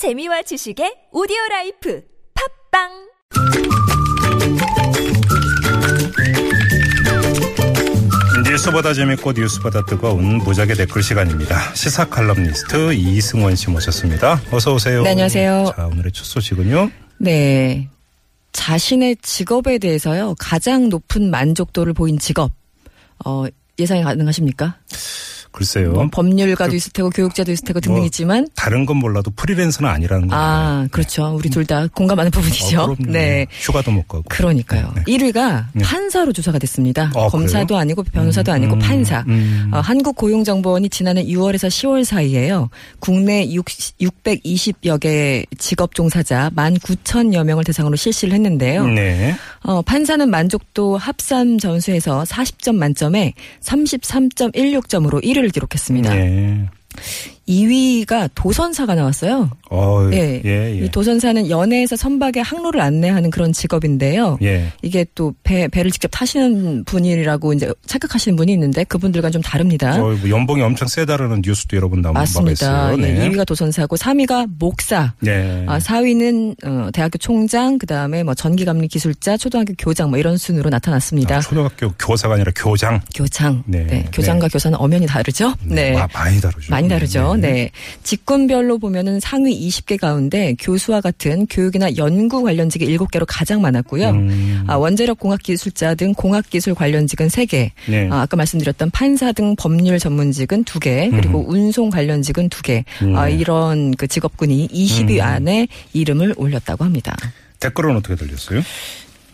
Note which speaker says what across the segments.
Speaker 1: 재미와 지식의 오디오 라이프 팟빵
Speaker 2: 뉴스보다 재밌고 뉴스보다 뜨거운 무적의 댓글 시간입니다. 시사 칼럼니스트 이승원 씨 모셨습니다. 어서 오세요.
Speaker 3: 네, 안녕하세요.
Speaker 2: 자, 오늘의 첫 소식은요.
Speaker 3: 네. 자신의 직업에 대해서요, 가장 높은 만족도를 보인 직업, 어, 예상이 가능하십니까?
Speaker 2: 글쎄요.
Speaker 3: 뭐 법률가도 있을 테고, 교육자도 있을 테고 등등
Speaker 2: 뭐
Speaker 3: 있지만,
Speaker 2: 다른 건 몰라도 프리랜서는 아니라는 거예요.
Speaker 3: 아, 그렇죠. 우리 둘 다 공감하는 부분이죠.
Speaker 2: 어, 그럼요.
Speaker 3: 네.
Speaker 2: 휴가도 못 가고.
Speaker 3: 그러니까요.
Speaker 2: 네.
Speaker 3: 1위가
Speaker 2: 네.
Speaker 3: 판사로 조사가 됐습니다.
Speaker 2: 아,
Speaker 3: 검사도
Speaker 2: 그래요?
Speaker 3: 아니고 변호사도
Speaker 2: 음,
Speaker 3: 아니고
Speaker 2: 음,
Speaker 3: 판사.
Speaker 2: 음.
Speaker 3: 어, 한국고용정보원이 지난해 6월에서 10월 사이에요. 국내 6, 620여 개 직업 종사자 19,000여 명을 대상으로 실시를 했는데요.
Speaker 2: 네.
Speaker 3: 어, 판사는 만족도 합산 점수에서 40점 만점에 33.16점으로 1위를 기록했습니다.
Speaker 2: 네.
Speaker 3: 2위가 도선사가 나왔어요.
Speaker 2: 어,
Speaker 3: 예.
Speaker 2: 예, 예.
Speaker 3: 이 도선사는 연애에서 선박의 항로를 안내하는 그런 직업인데요.
Speaker 2: 예.
Speaker 3: 이게 또 배, 배를 직접 타시는 분이라고 이제 착각하시는 분이 있는데 그분들과는 좀 다릅니다.
Speaker 2: 어, 뭐 연봉이 엄청 세다라는 뉴스도 여러 번 나온
Speaker 3: 맞습니다. 예,
Speaker 2: 네.
Speaker 3: 2위가 도선사고 3위가 목사.
Speaker 2: 네.
Speaker 3: 아, 4위는 어, 대학교 총장, 그 다음에 뭐 전기감리 기술자, 초등학교 교장 뭐 이런 순으로 나타났습니다.
Speaker 2: 아, 초등학교 교사가 아니라 교장.
Speaker 3: 교장.
Speaker 2: 네.
Speaker 3: 네. 교장과 교사는 엄연히 다르죠? 네.
Speaker 2: 마- 많이 다르죠.
Speaker 3: 많이 다르죠.
Speaker 2: 네.
Speaker 3: 네. 직군별로 보면은 상위 20개 가운데 교수와 같은 교육이나 연구 관련직이 7개로 가장 많았고요.
Speaker 2: 음.
Speaker 3: 아, 원자력 공학 기술자 등 공학 기술 관련직은 3개.
Speaker 2: 네.
Speaker 3: 아, 아까 말씀드렸던 판사 등 법률 전문직은 2개, 그리고 운송 관련직은 2개.
Speaker 2: 음.
Speaker 3: 아, 이런 그 직업군이 20위
Speaker 2: 음.
Speaker 3: 안에 이름을 올렸다고 합니다.
Speaker 2: 댓글은 어떻게 들렸어요?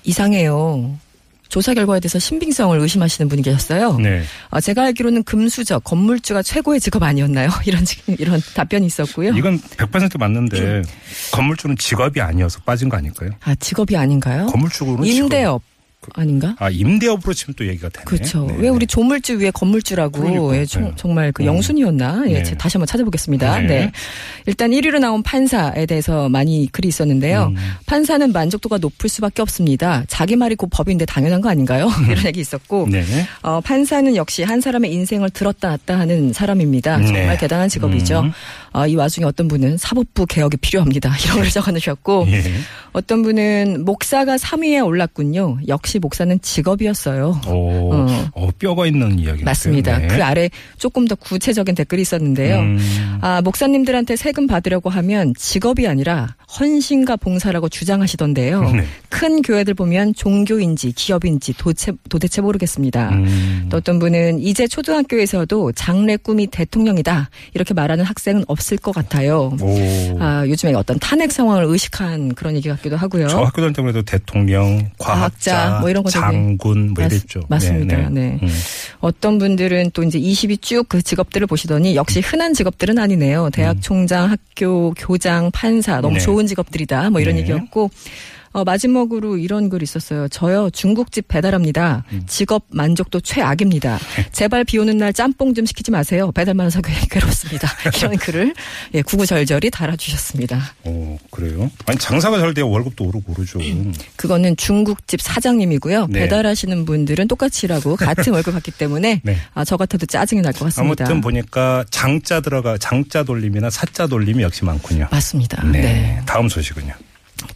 Speaker 3: 이상해요. 조사 결과에 대해서 신빙성을 의심하시는 분이 계셨어요.
Speaker 2: 네.
Speaker 3: 아, 제가 알기로는 금수저, 건물주가 최고의 직업 아니었나요? 이런 직- 이런 답변이 있었고요.
Speaker 2: 이건 100% 맞는데 건물주는 직업이 아니어서 빠진 거 아닐까요?
Speaker 3: 아 직업이 아닌가요?
Speaker 2: 건물주는
Speaker 3: 임대업 아닌가?
Speaker 2: 아 임대업으로 치면 또 얘기가 되네.
Speaker 3: 그렇죠.
Speaker 2: 네.
Speaker 3: 왜 우리 조물주 위에 건물주라고
Speaker 2: 그러니까,
Speaker 3: 예, 총-
Speaker 2: 네.
Speaker 3: 정말 그
Speaker 2: 음.
Speaker 3: 영순이었나? 예,
Speaker 2: 네.
Speaker 3: 제- 다시 한번 찾아보겠습니다.
Speaker 2: 네.
Speaker 3: 네. 일단 1위로 나온 판사에 대해서 많이 글이 있었는데요.
Speaker 2: 음.
Speaker 3: 판사는 만족도가 높을 수밖에 없습니다. 자기 말이 곧 법인데 당연한 거 아닌가요? 이런 얘기 있었고.
Speaker 2: 네.
Speaker 3: 어, 판사는 역시 한 사람의 인생을 들었다 놨다 하는 사람입니다.
Speaker 2: 네.
Speaker 3: 정말 대단한 직업이죠.
Speaker 2: 음.
Speaker 3: 어, 이 와중에 어떤 분은 사법부 개혁이 필요합니다. 이런 걸 적어놓으셨고
Speaker 2: 예.
Speaker 3: 어떤 분은 목사가 3위에 올랐군요. 역시 목사는 직업이었어요.
Speaker 2: 오,
Speaker 3: 어.
Speaker 2: 어, 뼈가 있는 이야기
Speaker 3: 맞습니다.
Speaker 2: 네.
Speaker 3: 그 아래 조금 더 구체적인 댓글이 있었는데요.
Speaker 2: 음.
Speaker 3: 아, 목사님들한테 세금 받으려고 하면 직업이 아니라 헌신과 봉사라고 주장하시던데요.
Speaker 2: 네.
Speaker 3: 큰 교회들 보면 종교인지 기업인지 도대체, 도대체 모르겠습니다.
Speaker 2: 음.
Speaker 3: 또 어떤 분은 이제 초등학교에서도 장래 꿈이 대통령이다 이렇게 말하는 학생은 없을 것 같아요.
Speaker 2: 오.
Speaker 3: 아, 요즘에 어떤 탄핵 상황을 의식한 그런 얘기 같기도 하고요.
Speaker 2: 저 학교 다닐 때만 해도 대통령, 과학자,
Speaker 3: 과학자, 뭐 이런 거
Speaker 2: 장군 뭐
Speaker 3: 맞-
Speaker 2: 이랬죠.
Speaker 3: 맞 습니다. 네.
Speaker 2: 음.
Speaker 3: 어떤 분들은 또 이제 20위 쭉그 직업들을 보시더니 역시 흔한 직업들은 아니네요. 대학 총장, 학교 교장, 판사 너무
Speaker 2: 음. 네.
Speaker 3: 좋은 직업들이다. 뭐 이런
Speaker 2: 네.
Speaker 3: 얘기였고 어, 마지막으로 이런 글 있었어요. 저요 중국집 배달합니다.
Speaker 2: 음.
Speaker 3: 직업 만족도 최악입니다. 제발 비 오는 날 짬뽕 좀 시키지 마세요. 배달만 해서 괴- 괴롭습니다. 이런 글을 예, 구구절절히 달아주셨습니다.
Speaker 2: 오, 그래요? 아니, 장사가 잘 돼야 월급도 오르고 오르죠.
Speaker 3: 그거는 중국집 사장님이고요.
Speaker 2: 네.
Speaker 3: 배달하시는 분들은 똑같이 일하고 같은 월급 받기 때문에
Speaker 2: 네.
Speaker 3: 아, 저 같아도 짜증이 날 것 같습니다.
Speaker 2: 아무튼 보니까 장자 들어가, 장자 돌림이나 사자 돌림이 역시 많군요.
Speaker 3: 맞습니다.
Speaker 2: 네.
Speaker 3: 네.
Speaker 2: 다음 소식은요.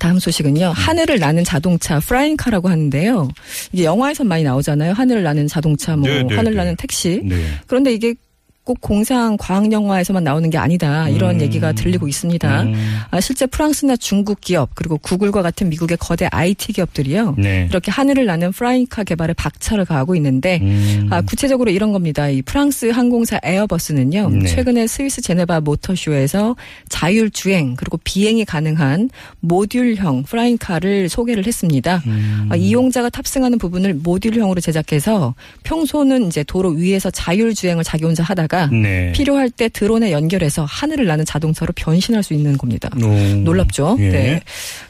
Speaker 3: 다음 소식은요. 하늘을 나는 자동차 flying car라고 하는데요. 이게 영화에서 많이 나오잖아요. 하늘을 나는 자동차, 뭐
Speaker 2: 네, 네,
Speaker 3: 하늘
Speaker 2: 네.
Speaker 3: 나는 택시.
Speaker 2: 네.
Speaker 3: 그런데 이게 꼭 공상 과학 영화에서만 나오는 게 아니다. 이런
Speaker 2: 음.
Speaker 3: 얘기가 들리고 있습니다.
Speaker 2: 음.
Speaker 3: 아, 실제 프랑스나 중국 기업 그리고 구글과 같은 미국의 거대 IT 기업들이요.
Speaker 2: 네.
Speaker 3: 이렇게 하늘을 나는 flying car 개발에 박차를 가하고 있는데
Speaker 2: 음.
Speaker 3: 아, 구체적으로 이런 겁니다. 이 프랑스 항공사 에어버스는요.
Speaker 2: 네.
Speaker 3: 최근에 스위스 제네바 모터쇼에서 자율 주행 그리고 비행이 가능한 모듈형 프라잉카를 소개를 했습니다.
Speaker 2: 음.
Speaker 3: 아, 이용자가 탑승하는 부분을 모듈형으로 제작해서 평소는 이제 도로 위에서 자율 주행을 자기 혼자 하다가
Speaker 2: 네.
Speaker 3: 필요할 때 드론에 연결해서 하늘을 나는 자동차로 변신할 수 있는 겁니다.
Speaker 2: 오.
Speaker 3: 놀랍죠?
Speaker 2: 예.
Speaker 3: 네.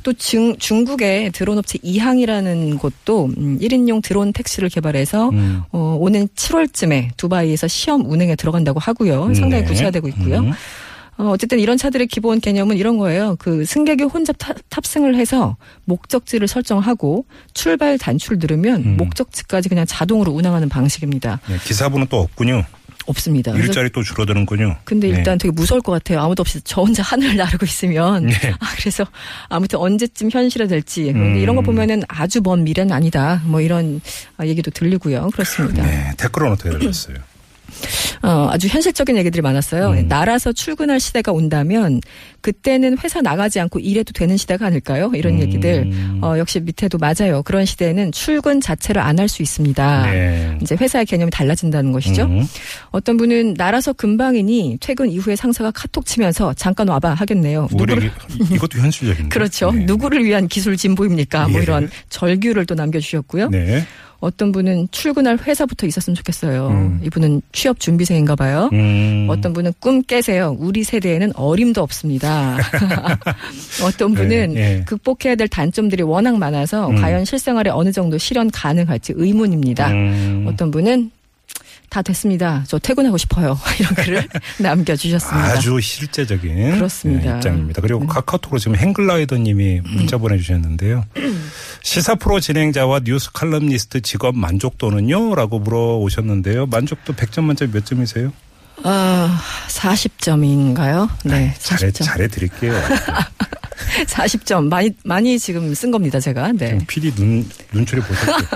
Speaker 3: 또 중, 중국의 드론 업체 이항이라는 곳도 음, 1인용 드론 택시를 개발해서
Speaker 2: 음.
Speaker 3: 어, 오는 7월쯤에 두바이에서 시험 운행에 들어간다고 하고요. 상당히
Speaker 2: 네.
Speaker 3: 구체화되고 있고요.
Speaker 2: 음.
Speaker 3: 어, 어쨌든 이런 차들의 기본 개념은 이런 거예요. 그 승객이 혼자 타- 탑승을 해서 목적지를 설정하고 출발 단추를 누르면
Speaker 2: 음.
Speaker 3: 목적지까지 그냥 자동으로 운항하는 방식입니다.
Speaker 2: 네, 기사분은 또 없군요.
Speaker 3: 없습니다.
Speaker 2: 일자리 또 줄어드는군요.
Speaker 3: 근데
Speaker 2: 네.
Speaker 3: 일단 되게 무서울 것 같아요. 아무도 없이 저 혼자 하늘을 나르고 있으면.
Speaker 2: 네.
Speaker 3: 아, 그래서 아무튼 언제쯤 현실화될지.
Speaker 2: 음.
Speaker 3: 이런 거 보면은 아주 먼 미래는 아니다. 뭐 이런 아, 얘기도 들리고요. 그렇습니다.
Speaker 2: 네, 댓글은 어떻게 달렸어요?
Speaker 3: 어, 아주 현실적인 얘기들이 많았어요.
Speaker 2: 음.
Speaker 3: 나라서 출근할 시대가 온다면 그때는 회사 나가지 않고 일해도 되는 시대가 아닐까요? 이런
Speaker 2: 음.
Speaker 3: 얘기들. 어, 역시 밑에도 맞아요. 그런 시대에는 출근 자체를 안 할 수 있습니다.
Speaker 2: 네.
Speaker 3: 이제 회사의 개념이 달라진다는 것이죠.
Speaker 2: 음.
Speaker 3: 어떤 분은 나라서 금방이니 퇴근 이후에 상사가 카톡 치면서 잠깐 와봐 하겠네요. 누구를
Speaker 2: 이- 이것도 현실적인데.
Speaker 3: 그렇죠.
Speaker 2: 네.
Speaker 3: 누구를 위한 기술 진보입니까? 뭐
Speaker 2: 예.
Speaker 3: 이런 절규를 또 남겨주셨고요.
Speaker 2: 네.
Speaker 3: 어떤 분은 출근할 회사부터 있었으면 좋겠어요.
Speaker 2: 음.
Speaker 3: 이분은 취업 준비생인가 봐요.
Speaker 2: 음.
Speaker 3: 어떤 분은 꿈 깨세요. 우리 세대에는 어림도 없습니다. 어떤 분은
Speaker 2: 네, 예.
Speaker 3: 극복해야 될 단점들이 워낙 많아서
Speaker 2: 음.
Speaker 3: 과연 실생활에 어느 정도 실현 가능할지 의문입니다.
Speaker 2: 음.
Speaker 3: 어떤 분은 다 됐습니다. 저 퇴근하고 싶어요. 이런 글을 남겨주셨습니다.
Speaker 2: 아주 실제적인
Speaker 3: 그렇습니다.
Speaker 2: 네, 입장입니다. 그리고
Speaker 3: 네.
Speaker 2: 카카오톡으로 지금 행글라이더님이 문자 보내주셨는데요. 시사 프로 진행자와 뉴스 칼럼니스트 직업 만족도는요? 라고 물어오셨는데요. 만족도 100점 만점 몇 점이세요?
Speaker 3: 아, 40점인가요? 네,
Speaker 2: 잘해,
Speaker 3: 40점.
Speaker 2: 잘해 드릴게요.
Speaker 3: 40점. 많이, 많이 지금 쓴 겁니다, 제가. 네.
Speaker 2: 지금 PD 눈, 눈치를 보셨죠?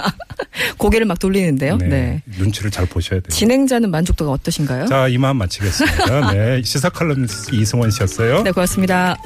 Speaker 3: 고개를 막 돌리는데요. 네.
Speaker 2: 눈치를 잘 보셔야 돼요.
Speaker 3: 진행자는 만족도가 어떠신가요?
Speaker 2: 자, 이만 마치겠습니다. 네. 시사 칼럼니스트 이승원 씨였어요.
Speaker 3: 네, 고맙습니다.